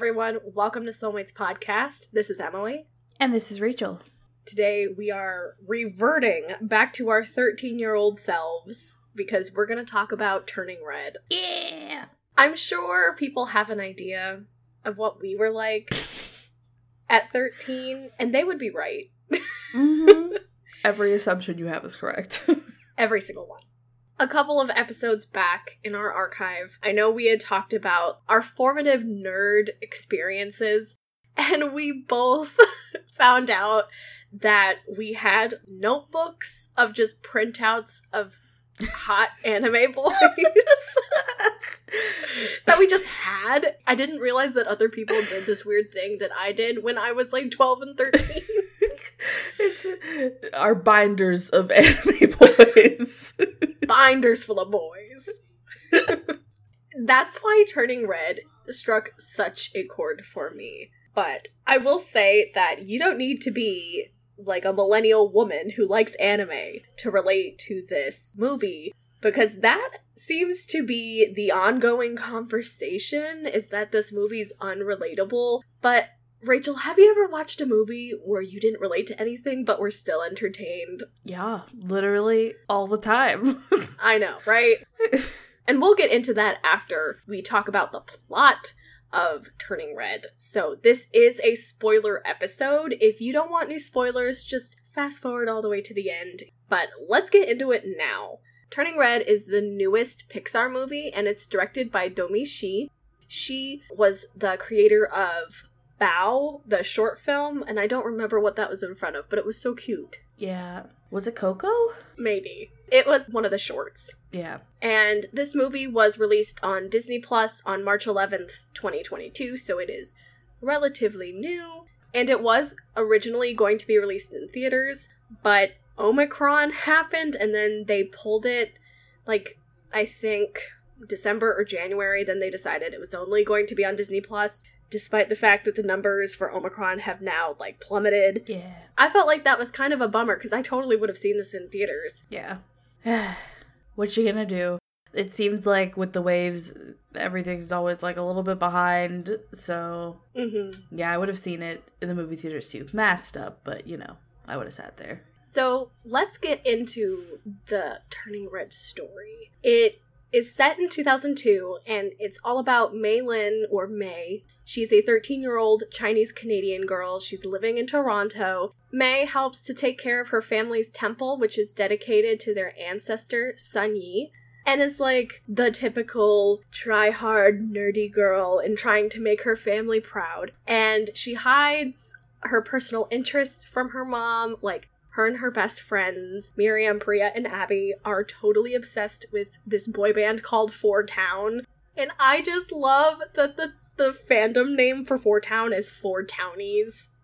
everyone. Welcome to Soulmates Podcast. This is Emily. And this is Rachel. Today we are reverting back to our 13 year old selves because we're going to talk about turning red. Yeah. I'm sure people have an idea of what we were like at 13, and they would be right. Mm-hmm. Every assumption you have is correct. Every single one. A couple of episodes back in our archive, I know we had talked about our formative nerd experiences, and we both found out that we had notebooks of just printouts of hot anime boys that we just had. I didn't realize that other people did this weird thing that I did when I was like 12 and 13. it's our binders of anime boys. Binders full of boys. That's why Turning Red struck such a chord for me. But I will say that you don't need to be like a millennial woman who likes anime to relate to this movie because that seems to be the ongoing conversation is that this movie's unrelatable but Rachel, have you ever watched a movie where you didn't relate to anything but were still entertained? Yeah, literally all the time. I know, right? and we'll get into that after we talk about the plot of Turning Red. So, this is a spoiler episode. If you don't want any spoilers, just fast forward all the way to the end. But let's get into it now. Turning Red is the newest Pixar movie and it's directed by Domee Shi. She was the creator of Bao, the short film, and I don't remember what that was in front of, but it was so cute. yeah. Was it Coco? Maybe. It was one of the shorts. Yeah. And this movie was released on Disney Plus on March 11th, 2022, so it is relatively new. And it was originally going to be released in theaters, but Omicron happened and then they pulled it like I think December or January, then they decided it was only going to be on Disney Plus despite the fact that the numbers for Omicron have now like plummeted. Yeah. I felt like that was kind of a bummer because I totally would have seen this in theaters. Yeah. what you gonna do? It seems like with the waves, everything's always like a little bit behind. So Mm-hmm. yeah, I would have seen it in the movie theaters too, masked up, but you know, I would have sat there. So let's get into the Turning Red story. It is set in 2002 and it's all about Mei Lin or May. She's a 13 year old Chinese Canadian girl. She's living in Toronto. May helps to take care of her family's temple, which is dedicated to their ancestor, Sun Yi. And is like the typical try hard, nerdy girl in trying to make her family proud. And she hides her personal interests from her mom, like her and her best friends, Miriam, Priya, and Abby, are totally obsessed with this boy band called Four Town. And I just love that the, the fandom name for Four Town is Four Townies.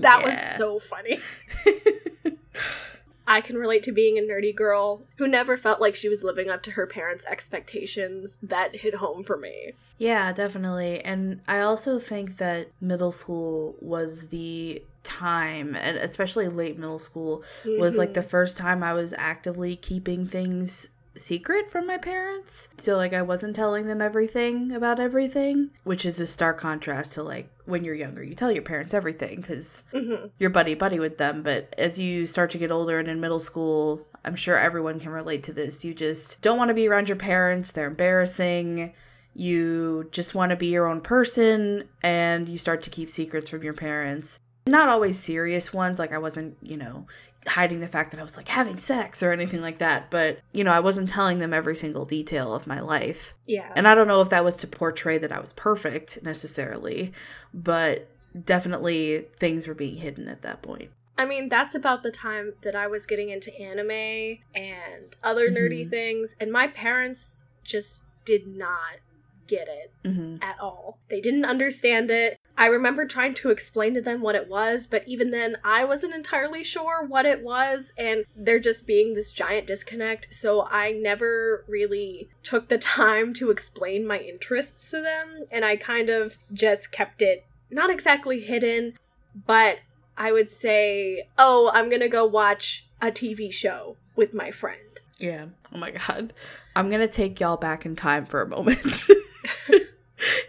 That was so funny. I can relate to being a nerdy girl who never felt like she was living up to her parents' expectations. That hit home for me. Yeah, definitely. And I also think that middle school was the time, and especially late middle school, was like mm-hmm. the first time I was actively keeping things secret from my parents. So, like, I wasn't telling them everything about everything, which is a stark contrast to like when you're younger, you tell your parents everything because Mhm. you're buddy buddy with them. But as you start to get older and in middle school, I'm sure everyone can relate to this. You just don't want to be around your parents, they're embarrassing. You just want to be your own person and you start to keep secrets from your parents. Not always serious ones, like I wasn't, you know, hiding the fact that I was like having sex or anything like that, but, you know, I wasn't telling them every single detail of my life. Yeah. And I don't know if that was to portray that I was perfect necessarily, but definitely things were being hidden at that point. I mean, that's about the time that I was getting into anime and other nerdy Mhm. things, and my parents just did not get it hmm at all. They didn't understand it. I remember trying to explain to them what it was, but even then, I wasn't entirely sure what it was, and there just being this giant disconnect, so I never really took the time to explain my interests to them, and I kind of just kept it not exactly hidden, but I would say, oh, I'm gonna go watch a TV show with my friend. Yeah. Oh my god. I'm going to take y'all back in time for a moment.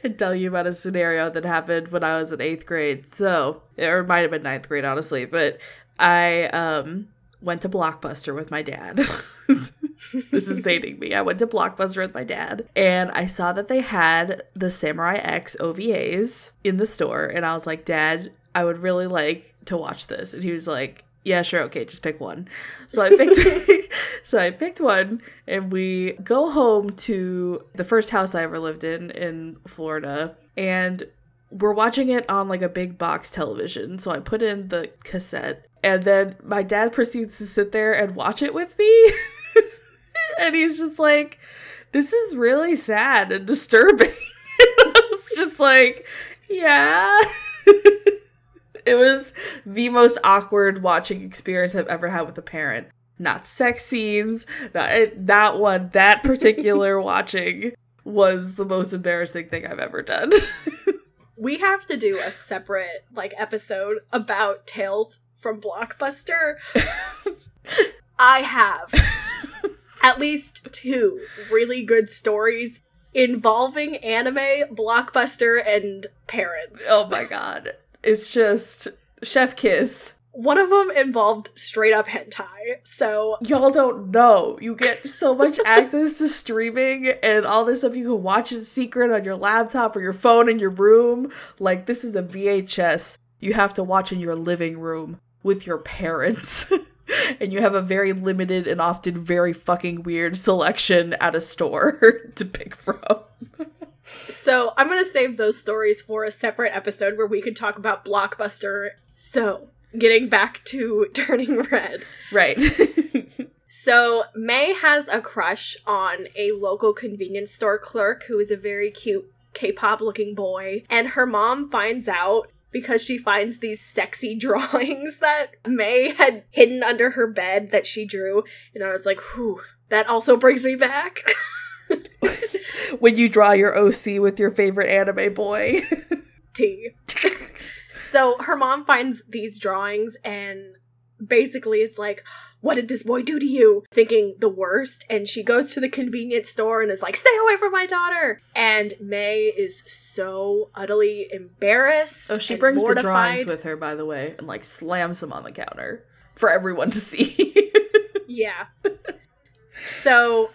tell you about a scenario that happened when I was in eighth grade. So, or it might have been ninth grade, honestly. But I um went to Blockbuster with my dad. this is dating me. I went to Blockbuster with my dad and I saw that they had the Samurai X OVAs in the store. And I was like, Dad, I would really like to watch this. And he was like, yeah, sure, okay, just pick one. So I picked so I picked one and we go home to the first house I ever lived in in Florida and we're watching it on like a big box television. So I put in the cassette and then my dad proceeds to sit there and watch it with me. and he's just like, this is really sad and disturbing. I was just like, yeah. It was the most awkward watching experience I've ever had with a parent. Not sex scenes, not eh, that one, that particular watching was the most embarrassing thing I've ever done. we have to do a separate like episode about tales from Blockbuster. I have at least two really good stories involving anime, Blockbuster, and parents. Oh my god. It's just chef kiss. One of them involved straight up hentai. So y'all don't know. You get so much access to streaming and all this stuff you can watch in secret on your laptop or your phone in your room. Like this is a VHS you have to watch in your living room with your parents. and you have a very limited and often very fucking weird selection at a store to pick from. So, I'm going to save those stories for a separate episode where we could talk about Blockbuster. So, getting back to Turning Red. Right. so, May has a crush on a local convenience store clerk who is a very cute K pop looking boy, and her mom finds out because she finds these sexy drawings that May had hidden under her bed that she drew. And I was like, whew, that also brings me back. when you draw your OC with your favorite anime boy. T. so her mom finds these drawings and basically it's like, what did this boy do to you? Thinking the worst. And she goes to the convenience store and is like, stay away from my daughter. And May is so utterly embarrassed. Oh, she brings mortified. the drawings with her, by the way, and like slams them on the counter for everyone to see. yeah. So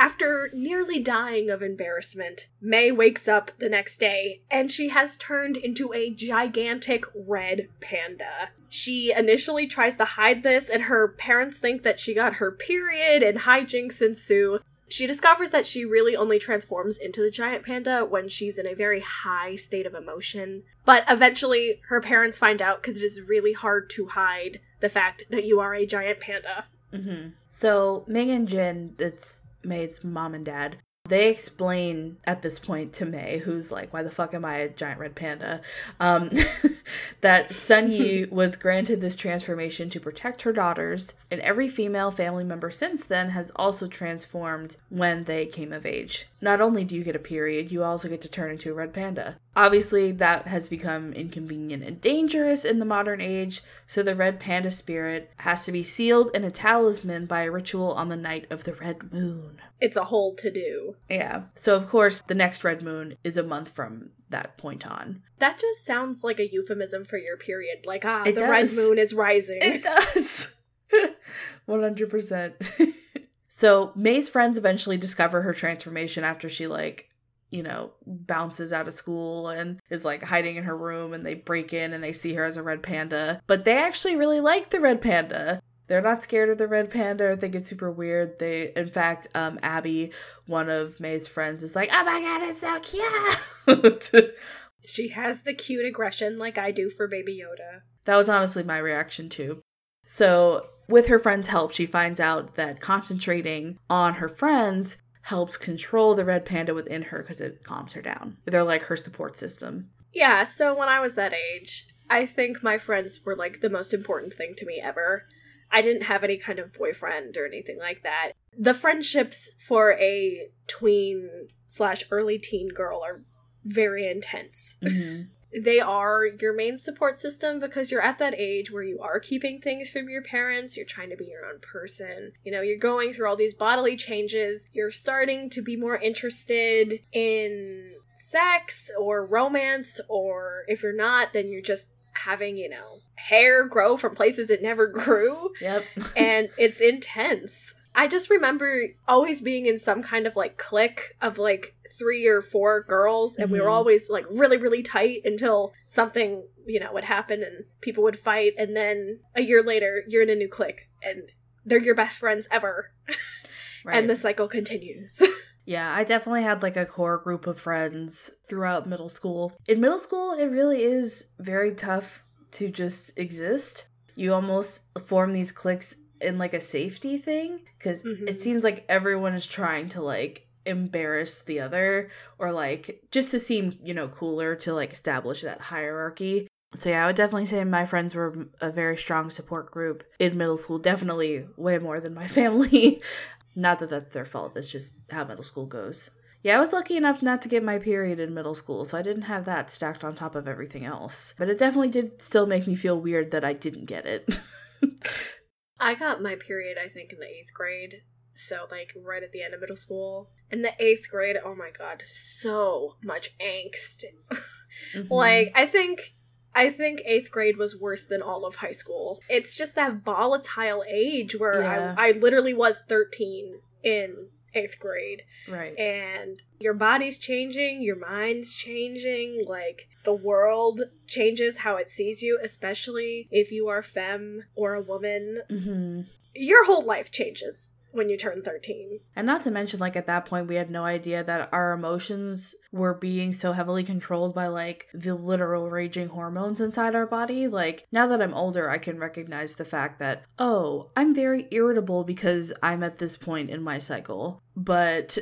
after nearly dying of embarrassment, May wakes up the next day and she has turned into a gigantic red panda. She initially tries to hide this, and her parents think that she got her period and hijinks ensue. She discovers that she really only transforms into the giant panda when she's in a very high state of emotion. But eventually, her parents find out because it is really hard to hide the fact that you are a giant panda. Mm-hmm. So, Ming and Jin, it's May's mom and dad, they explain at this point to May, who's like, "Why the fuck am I a giant red panda?" Um, that Sun Yi was granted this transformation to protect her daughters, and every female family member since then has also transformed when they came of age. Not only do you get a period, you also get to turn into a red panda. Obviously, that has become inconvenient and dangerous in the modern age, so the red panda spirit has to be sealed in a talisman by a ritual on the night of the red moon. It's a whole to do. Yeah. So, of course, the next red moon is a month from that point on. That just sounds like a euphemism for your period. Like, ah, it the does. red moon is rising. It does. 100%. so, May's friends eventually discover her transformation after she, like, you know, bounces out of school and is like hiding in her room and they break in and they see her as a red panda. But they actually really like the red panda. They're not scared of the red panda or think it's super weird. They, in fact, um, Abby, one of May's friends, is like, "Oh my god, it's so cute." she has the cute aggression like I do for Baby Yoda. That was honestly my reaction too. So, with her friend's help, she finds out that concentrating on her friends helps control the red panda within her because it calms her down. They're like her support system. Yeah, so when I was that age, I think my friends were like the most important thing to me ever. I didn't have any kind of boyfriend or anything like that. The friendships for a tween slash early teen girl are very intense. Mm-hmm. They are your main support system because you're at that age where you are keeping things from your parents. You're trying to be your own person. You know, you're going through all these bodily changes. You're starting to be more interested in sex or romance, or if you're not, then you're just having, you know, hair grow from places it never grew. Yep. and it's intense. I just remember always being in some kind of like clique of like three or four girls, and we were Mhm. always like really, really tight until something, you know, would happen and people would fight. And then a year later, you're in a new clique and they're your best friends ever. right. And the cycle continues. Yeah, I definitely had like a core group of friends throughout middle school. In middle school, it really is very tough to just exist. You almost form these cliques in like a safety thing because Mhm. it seems like everyone is trying to like embarrass the other or like just to seem, you know, cooler to like establish that hierarchy. So yeah, I would definitely say my friends were a very strong support group in middle school, definitely way more than my family. Not that that's their fault, it's just how middle school goes. Yeah, I was lucky enough not to get my period in middle school, so I didn't have that stacked on top of everything else. But it definitely did still make me feel weird that I didn't get it. I got my period, I think, in the eighth grade. So, like, right at the end of middle school. In the eighth grade, oh my god, so much angst. Mhm. Like, I think. I think eighth grade was worse than all of high school. It's just that volatile age where Yeah. I, I literally was 13 in eighth grade. right. And your body's changing, your mind's changing, like the world changes how it sees you, especially if you are femme or a woman. hmm Your whole life changes when you turn 13. And not to mention, like, at that point, we had no idea that our emotions were being so heavily controlled by, like, the literal raging hormones inside our body. Like, now that I'm older, I can recognize the fact that, oh, I'm very irritable because I'm at this point in my cycle. But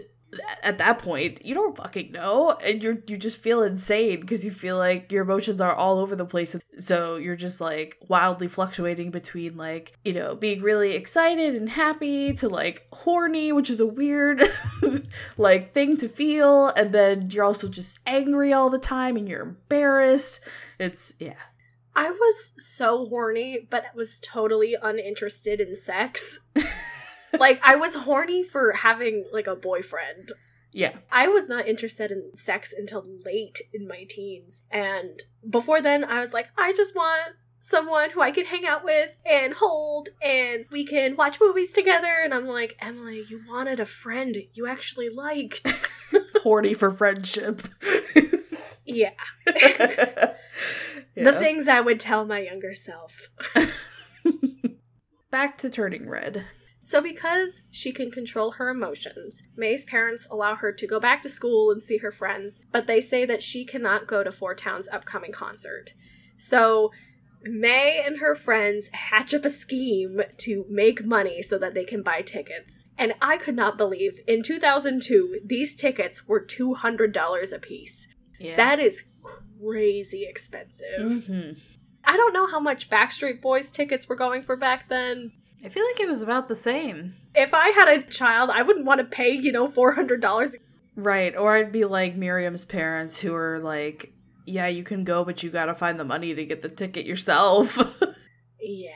at that point, you don't fucking know, and you're you just feel insane because you feel like your emotions are all over the place. So you're just like wildly fluctuating between like you know being really excited and happy to like horny, which is a weird like thing to feel, and then you're also just angry all the time and you're embarrassed. It's yeah. I was so horny, but I was totally uninterested in sex. like, I was horny for having, like, a boyfriend. Yeah. I was not interested in sex until late in my teens. And before then, I was like, I just want someone who I can hang out with and hold, and we can watch movies together. And I'm like, Emily, you wanted a friend you actually liked. Horny for friendship. yeah. yeah. The things I would tell my younger self. Back to turning red. So, because she can control her emotions, May's parents allow her to go back to school and see her friends, but they say that she cannot go to Four Town's upcoming concert. So, May and her friends hatch up a scheme to make money so that they can buy tickets. And I could not believe in 2002 these tickets were $200 a piece. Yeah. That is crazy expensive. hmm I don't know how much Backstreet Boys tickets were going for back then. I feel like it was about the same. if I had a child, I wouldn't want to pay, you know, four hundred dollars. Right. Or I'd be like Miriam's parents who are like, yeah, you can go, but you gotta find the money to get the ticket yourself. Yeah.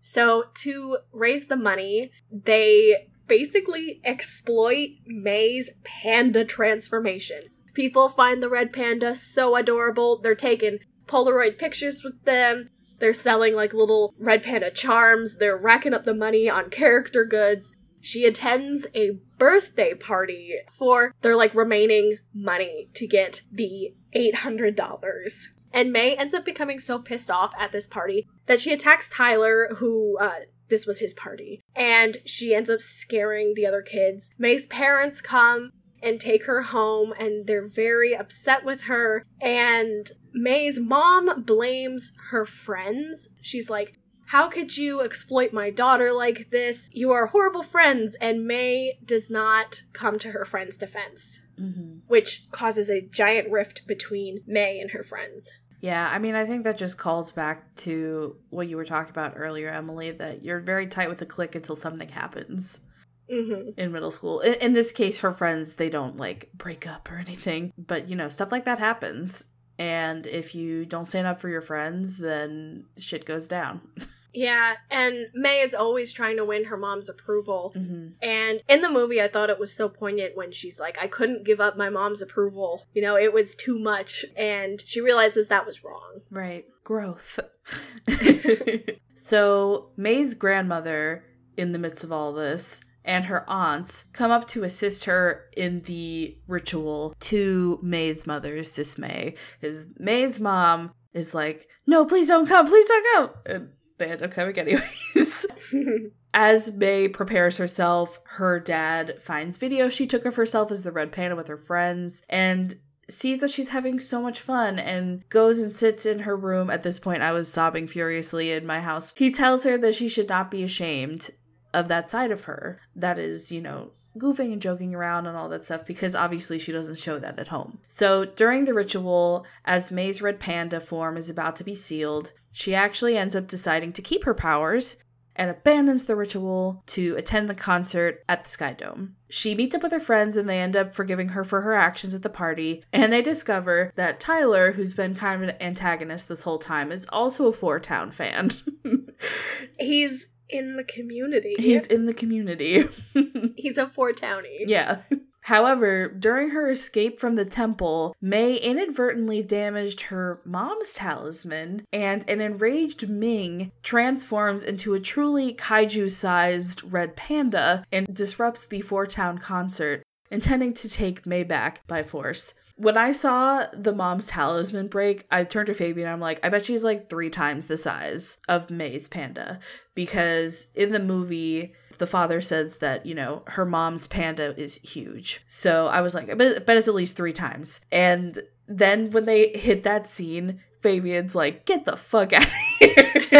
So to raise the money, they basically exploit May's panda transformation. People find the red panda so adorable. They're taking Polaroid pictures with them. They're selling like little red panda charms. They're racking up the money on character goods. She attends a birthday party for their like remaining money to get the $800. And May ends up becoming so pissed off at this party that she attacks Tyler, who, uh, this was his party, and she ends up scaring the other kids. May's parents come and take her home, and they're very upset with her. And May's mom blames her friends. She's like, how could you exploit my daughter like this? You are horrible friends. And May does not come to her friend's defense, hmm which causes a giant rift between May and her friends. Yeah, I mean, I think that just calls back to what you were talking about earlier, Emily, that you're very tight with a clique until something happens hmm in middle school. In, in this case, her friends, they don't like break up or anything, but you know, stuff like that happens. And if you don't stand up for your friends, then shit goes down. Yeah, and May is always trying to win her mom's approval. hmm And in the movie, I thought it was so poignant when she's like, I couldn't give up my mom's approval. You know, it was too much. And she realizes that was wrong. Right. Growth. so, May's grandmother, in the midst of all this, and her aunts come up to assist her in the ritual to May's mother's dismay. Because May's mom is like, No, please don't come, please don't come. And they end up coming anyways. As May prepares herself, her dad finds video she took of herself as the red panda with her friends and sees that she's having so much fun and goes and sits in her room. At this point, I was sobbing furiously in my house. He tells her that she should not be ashamed of that side of her. That is, you know, goofing and joking around and all that stuff because obviously she doesn't show that at home. So during the ritual, as May's red panda form is about to be sealed, she actually ends up deciding to keep her powers and abandons the ritual to attend the concert at the Sky Dome. She meets up with her friends and they end up forgiving her for her actions at the party, and they discover that Tyler, who's been kind of an antagonist this whole time, is also a Four Town fan. He's in the community. He's in the community. He's a four townie. yeah. However, during her escape from the temple, May inadvertently damaged her mom's talisman, and an enraged Ming transforms into a truly kaiju sized red panda and disrupts the Four Town concert, intending to take May back by force. When I saw the mom's talisman break, I turned to Fabian I'm like, I bet she's like three times the size of May's panda. Because in the movie, the father says that, you know, her mom's panda is huge. So I was like, I bet, I bet it's at least three times. And then when they hit that scene, Fabian's like, get the fuck out of here.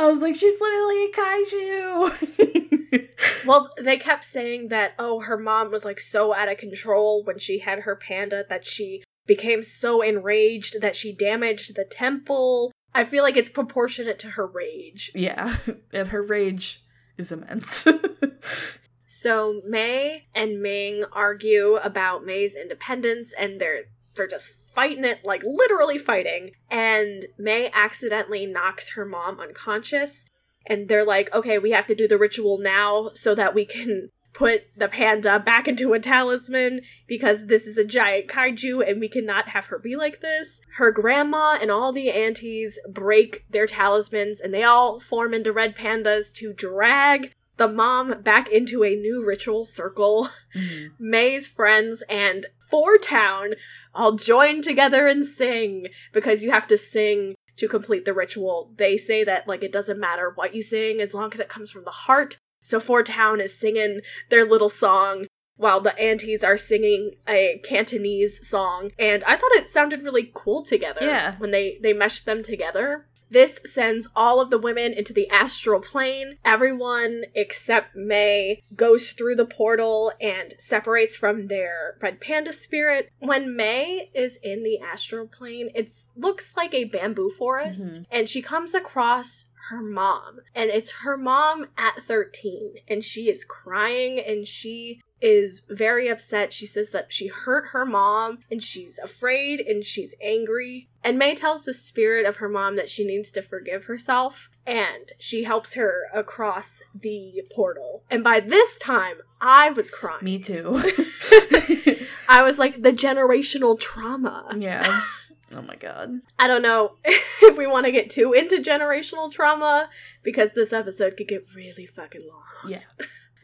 I was like, she's literally a kaiju. Well, they kept saying that, oh, her mom was like so out of control when she had her panda that she became so enraged that she damaged the temple. I feel like it's proportionate to her rage. yeah, and her rage is immense. So May and Ming argue about May's independence and they're they're just fighting it like literally fighting and May accidentally knocks her mom unconscious and they're like okay we have to do the ritual now so that we can put the panda back into a talisman because this is a giant kaiju and we cannot have her be like this. Her grandma and all the aunties break their talismans and they all form into red pandas to drag the mom back into a new ritual circle. Mhm. May's friends and Four Town all join together and sing because you have to sing to complete the ritual. They say that like it doesn't matter what you sing as long as it comes from the heart. So Four Town is singing their little song while the aunties are singing a Cantonese song, and I thought it sounded really cool together. Yeah. when they they meshed them together. This sends all of the women into the astral plane. Everyone except May goes through the portal and separates from their red panda spirit. When May is in the astral plane, it looks like a bamboo forest, Mhm. and she comes across her mom. And it's her mom at 13, and she is crying and she is very upset. She says that she hurt her mom and she's afraid and she's angry. And May tells the spirit of her mom that she needs to forgive herself and she helps her across the portal. And by this time, I was crying. Me too. I was like, the generational trauma. yeah. Oh my god. I don't know if we want to get too into generational trauma because this episode could get really fucking long. Yeah.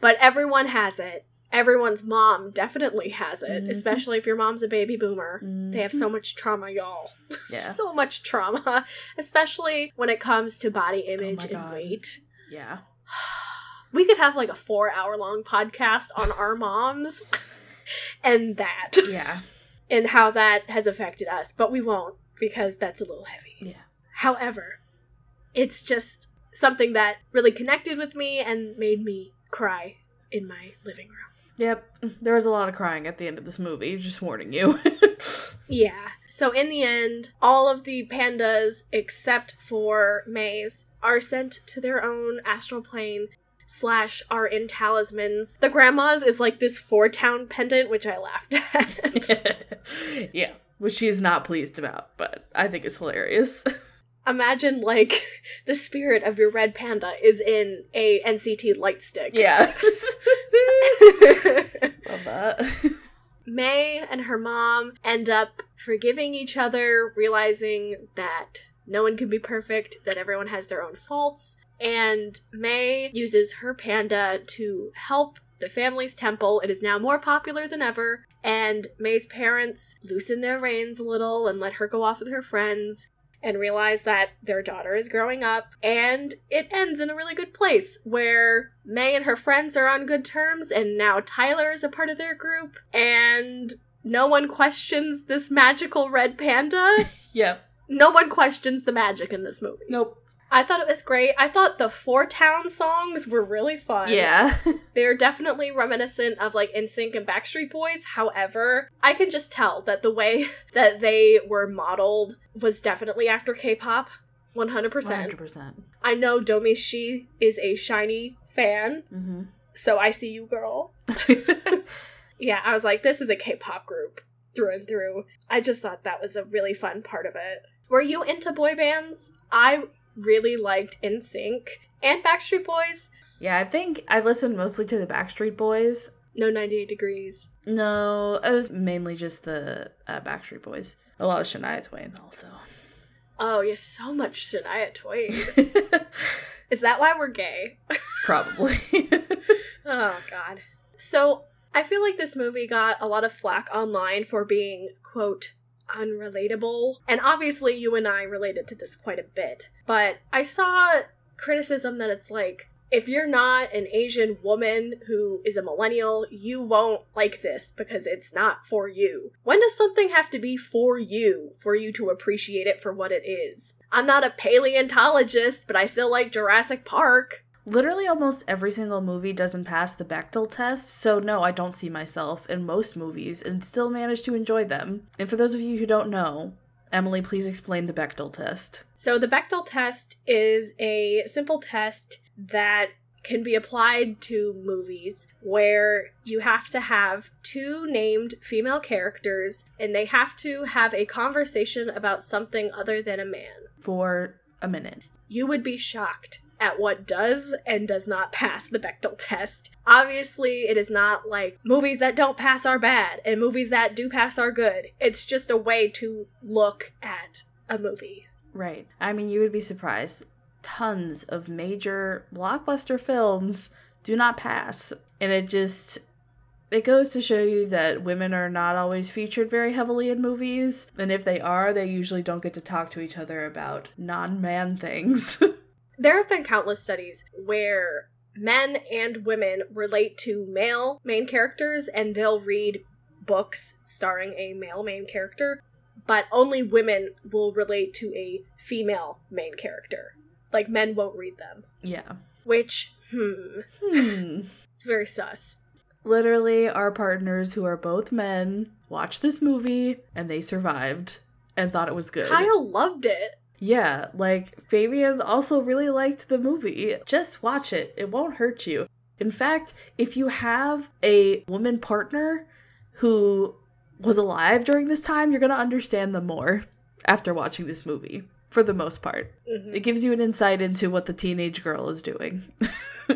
But everyone has it. Everyone's mom definitely has it, Mhm. especially if your mom's a baby boomer. They have so much trauma, y'all. Yeah. so much trauma, especially when it comes to body image and God. weight. Yeah. We could have like a four hour long podcast on our moms and that Yeah. and how that has affected us, but we won't because that's a little heavy. Yeah. However, it's just something that really connected with me and made me cry in my living room. Yep. There was a lot of crying at the end of this movie, just warning you. Yeah. So in the end, all of the pandas except for Maze are sent to their own astral plane slash are in talismans. The grandma's is like this four town pendant, which I laughed at. yeah. Which she is not pleased about, but I think it's hilarious. Imagine like the spirit of your red panda is in a NCT light stick. Yeah. Love that. May and her mom end up forgiving each other, realizing that no one can be perfect, that everyone has their own faults. And May uses her panda to help the family's temple. It is now more popular than ever. And May's parents loosen their reins a little and let her go off with her friends and realize that their daughter is growing up. And it ends in a really good place where May and her friends are on good terms, and now Tyler is a part of their group, and no one questions this magical red panda. yep. no one questions the magic in this movie. Nope. I thought it was great. I thought the Four Town songs were really fun. Yeah. They're definitely reminiscent of like NSYNC and Backstreet Boys. However, I can just tell that the way that they were modeled was definitely after K-pop. 100%. 100%. I know Domee Shi is a SHINee fan, Mm-hmm. so I see you, girl. Yeah, I was like, this is a K-pop group through and through. I just thought that was a really fun part of it. Were you into boy bands? I really liked NSYNC and Backstreet Boys. yeah, I think I listened mostly to the Backstreet Boys. No 98 Degrees. No, it was mainly just the uh, Backstreet Boys. A lot of Shania Twain also. Oh, yeah, so much Shania Twain. is that why we're gay? Probably. Oh, God. So, I feel like this movie got a lot of flack online for being, quote, unrelatable. And obviously, you and I related to this quite a bit. But I saw criticism that it's like, if you're not an Asian woman who is a millennial, you won't like this because it's not for you. When does something have to be for you for you to appreciate it for what it is? I'm not a paleontologist, but I still like Jurassic Park. Literally almost every single movie doesn't pass the Bechdel test, so no, I don't see myself in most movies and still manage to enjoy them. And for those of you who don't know, Emily, please explain the Bechdel test. So, the Bechdel test is a simple test that can be applied to movies where you have to have two named female characters and they have to have a conversation about something other than a man. For a minute. You would be shocked at what does and does not pass the Bechdel test. Obviously, it is not like movies that don't pass are bad and movies that do pass are good. It's just a way to look at a movie. Right. I mean, you would be surprised. Tons of major blockbuster films do not pass. And it just. It goes to show you that women are not always featured very heavily in movies. And if they are, they usually don't get to talk to each other about non man things. There have been countless studies where men and women relate to male main characters and they'll read books starring a male main character, but only women will relate to a female main character. Like men won't read them. yeah. Which, hmm, Hmm. it's very sus. Literally, our partners who are both men watched this movie and they survived and thought it was good. Kyle loved it. Yeah, like Fabian also really liked the movie. Just watch it, it won't hurt you. In fact, if you have a woman partner who was alive during this time, you're gonna understand them more after watching this movie, for the most part. Mhm. It gives you an insight into what the teenage girl is doing.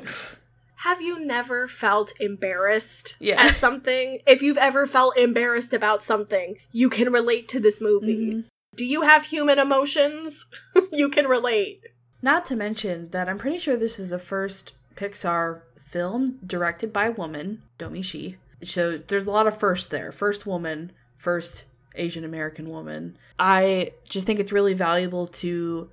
Have you never felt embarrassed Yeah. at something? If you've ever felt embarrassed about something, you can relate to this movie. Mhm. Do you have human emotions? you can relate. Not to mention that I'm pretty sure this is the first Pixar film directed by a woman, Domee Shi. So there's a lot of first there. First woman, first Asian American woman. I just think it's really valuable to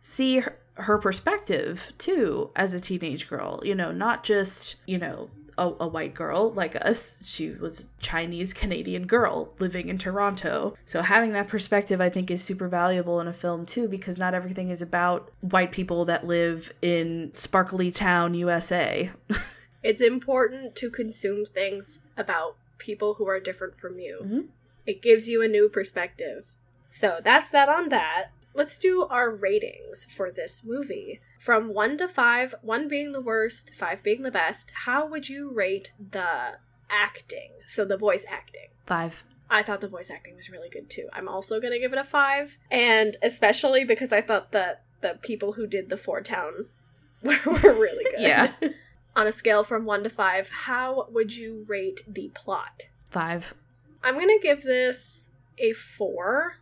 see her, her perspective too as a teenage girl. You know, not just, you know, a, a white girl like us. She was a Chinese Canadian girl living in Toronto. So having that perspective I think is super valuable in a film too because not everything is about white people that live in sparkly town USA. It's important to consume things about people who are different from you. Mhm. It gives you a new perspective. So that's that on that. Let's do our ratings for this movie. From 1 to 5, 1 being the worst, 5 being the best, how would you rate the acting? So the voice acting. 5. I thought the voice acting was really good too. I'm also going to give it a 5, and especially because I thought that the people who did the Four Town were, were really good. Yeah. On a scale from 1 to 5, how would you rate the plot? Five. I'm going to give this a 4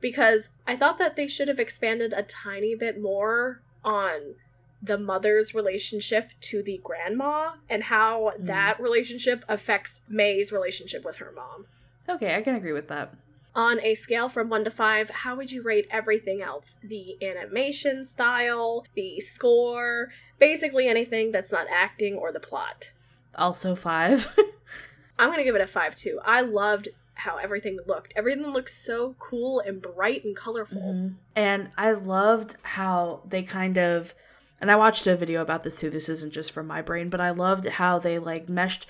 because I thought that they should have expanded a tiny bit more on the mother's relationship to the grandma and how Mm. that relationship affects May's relationship with her mom. Okay, I can agree with that. On a scale from 1 to 5, how would you rate everything else? The animation style, the score, basically anything that's not acting or the plot. Also five. I'm going to give it a 5 too. I loved how everything looked. Everything looked so cool and bright and colorful. Mhm. And I loved how they kind of and I watched a video about this too. This isn't just from my brain, but I loved how they like meshed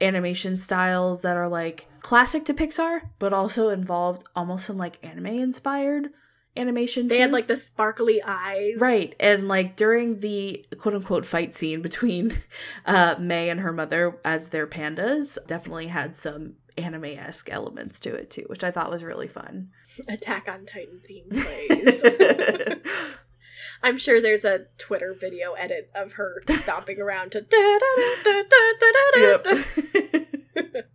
animation styles that are like classic to Pixar, but also involved almost some like anime inspired animation. They had like the sparkly eyes. Right. And like during the quote unquote fight scene between uh May and her mother as their pandas, definitely had some anime esque elements to it too, which I thought was really fun. Attack on Titan theme plays. I'm sure there's a Twitter video edit of her stomping around to. Yep.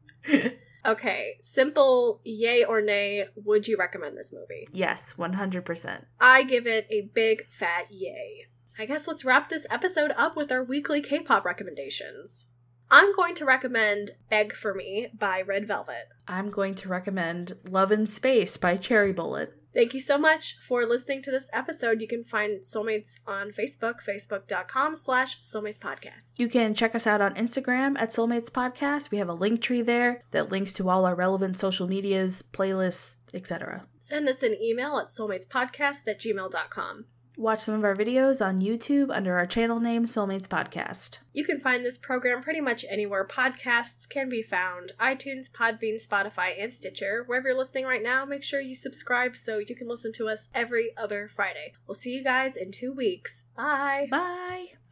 Okay, simple yay or nay. Would you recommend this movie? yes, 100%. I give it a big fat yay. I guess let's wrap this episode up with our weekly K pop recommendations. I'm going to recommend Beg for Me by Red Velvet. I'm going to recommend Love in Space by Cherry Bullet. Thank you so much for listening to this episode. You can find Soulmates on Facebook, facebook.com slash Soulmates Podcast. You can check us out on Instagram at Soulmates Podcast. We have a link tree there that links to all our relevant social medias, playlists, etc. Send us an email at soulmatespodcast at gmail.com. Watch some of our videos on YouTube under our channel name, Soulmates Podcast. You can find this program pretty much anywhere podcasts can be found iTunes, Podbean, Spotify, and Stitcher. Wherever you're listening right now, make sure you subscribe so you can listen to us every other Friday. We'll see you guys in two weeks. Bye. Bye!